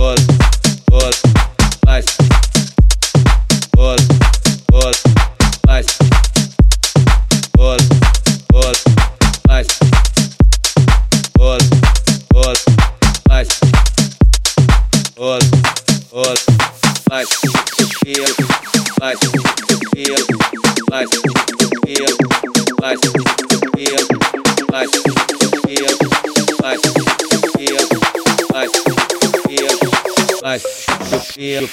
Life. I, I, feel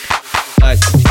I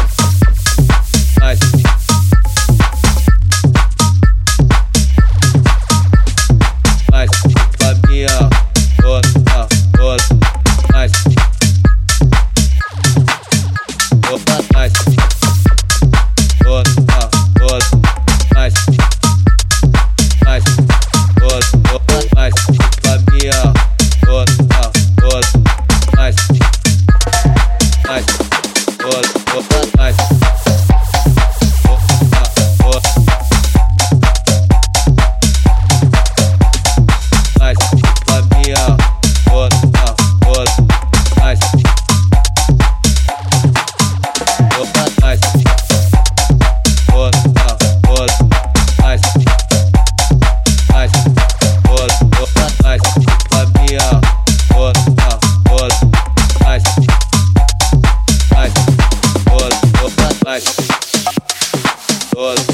doze,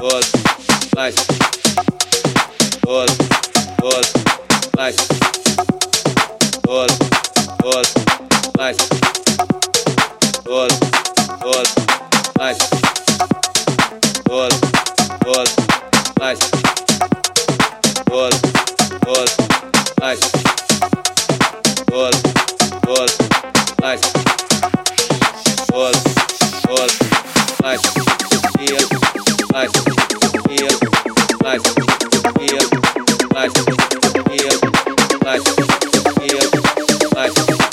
doze, mais, doze, doze, mais, doze, doze, mais, doze, doze, mais, doze, doze, mais, doze, doze, mais. Yeah, nice. Yeah, nice. Yeah, nice.